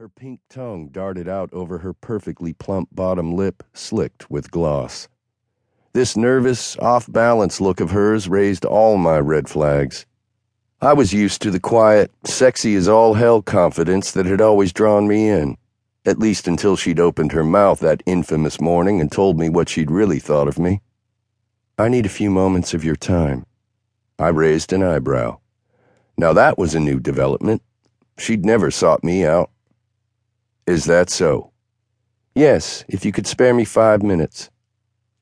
Her pink tongue darted out over her perfectly plump bottom lip, slicked with gloss. This nervous, off balance look of hers raised all my red flags. I was used to the quiet, sexy as all hell confidence that had always drawn me in, at least until she'd opened her mouth that infamous morning and told me what she'd really thought of me. I need a few moments of your time. I raised an eyebrow. Now that was a new development. She'd never sought me out. Is that so? Yes, if you could spare me five minutes.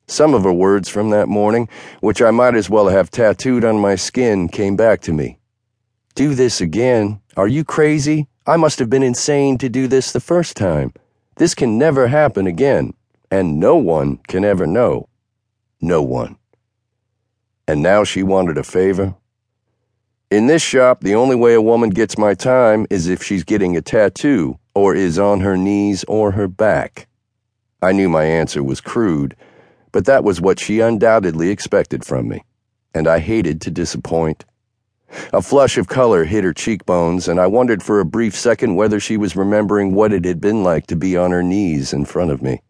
Some of her words from that morning, which I might as well have tattooed on my skin, came back to me. Do this again? Are you crazy? I must have been insane to do this the first time. This can never happen again, and no one can ever know. No one. And now she wanted a favor? In this shop, the only way a woman gets my time is if she's getting a tattoo or is on her knees or her back. I knew my answer was crude, but that was what she undoubtedly expected from me, and I hated to disappoint. A flush of color hit her cheekbones, and I wondered for a brief second whether she was remembering what it had been like to be on her knees in front of me.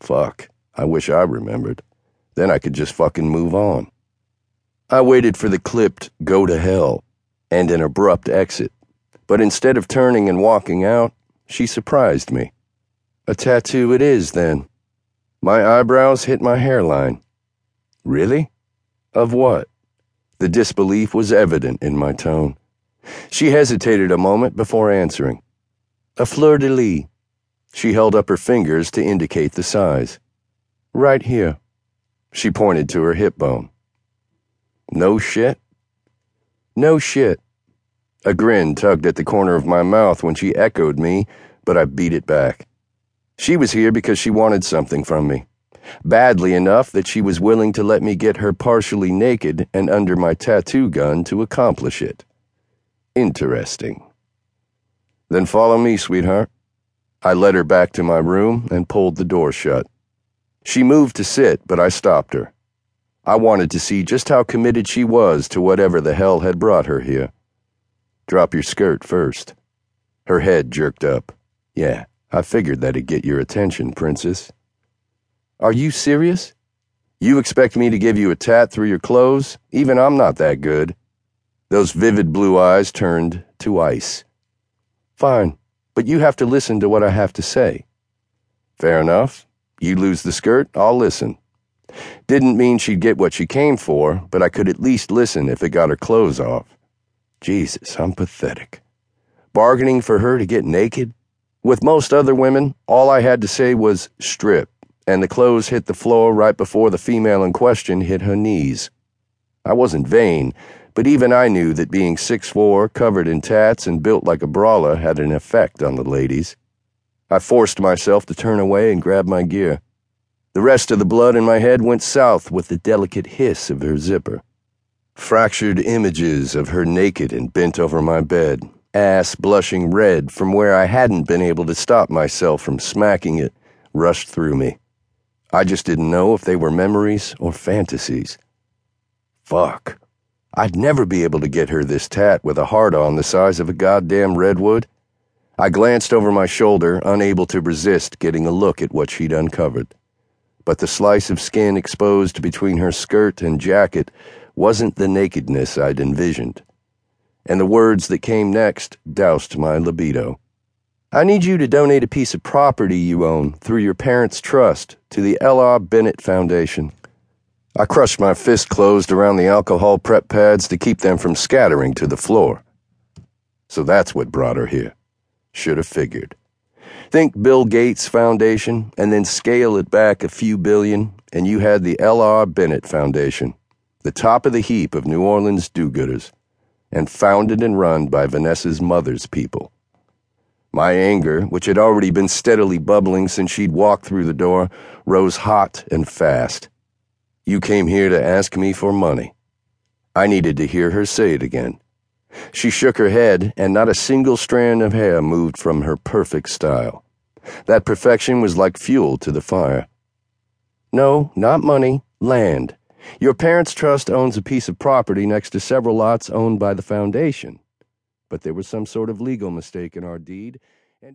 Fuck, I wish I remembered. Then I could just fucking move on. I waited for the clipped go to hell and an abrupt exit, but instead of turning and walking out, she surprised me. A tattoo it is, then. My eyebrows hit my hairline. Really? Of what? The disbelief was evident in my tone. She hesitated a moment before answering. A fleur de lis. She held up her fingers to indicate the size. Right here. She pointed to her hip bone. No shit? No shit. A grin tugged at the corner of my mouth when she echoed me, but I beat it back. She was here because she wanted something from me. Badly enough that she was willing to let me get her partially naked and under my tattoo gun to accomplish it. Interesting. Then follow me, sweetheart. I led her back to my room and pulled the door shut. She moved to sit, but I stopped her. I wanted to see just how committed she was to whatever the hell had brought her here. Drop your skirt first. Her head jerked up. Yeah, I figured that'd get your attention, Princess. Are you serious? You expect me to give you a tat through your clothes? Even I'm not that good. Those vivid blue eyes turned to ice. Fine, but you have to listen to what I have to say. Fair enough. You lose the skirt, I'll listen. Didn't mean she'd get what she came for, but I could at least listen if it got her clothes off. Jesus, I'm pathetic. Bargaining for her to get naked? With most other women, all I had to say was strip, and the clothes hit the floor right before the female in question hit her knees. I wasn't vain, but even I knew that being six-four, covered in tats, and built like a brawler had an effect on the ladies. I forced myself to turn away and grab my gear. The rest of the blood in my head went south with the delicate hiss of her zipper. Fractured images of her naked and bent over my bed, ass blushing red from where I hadn't been able to stop myself from smacking it, rushed through me. I just didn't know if they were memories or fantasies. Fuck. I'd never be able to get her this tat with a heart on the size of a goddamn redwood. I glanced over my shoulder, unable to resist getting a look at what she'd uncovered. But the slice of skin exposed between her skirt and jacket wasn't the nakedness I'd envisioned and the words that came next doused my libido. I need you to donate a piece of property you own through your parents' trust to the L.R. Bennett Foundation. I crushed my fist closed around the alcohol prep pads to keep them from scattering to the floor. So that's what brought her here. Should have figured. Think Bill Gates Foundation and then scale it back a few billion, and you had the L.R. Bennett Foundation, the top of the heap of New Orleans do gooders and founded and run by Vanessa's mother's people. My anger, which had already been steadily bubbling since she'd walked through the door, rose hot and fast. You came here to ask me for money. I needed to hear her say it again. She shook her head, and not a single strand of hair moved from her perfect style. That perfection was like fuel to the fire. No, not money, land. Your parents' trust owns a piece of property next to several lots owned by the foundation. But there was some sort of legal mistake in our deed.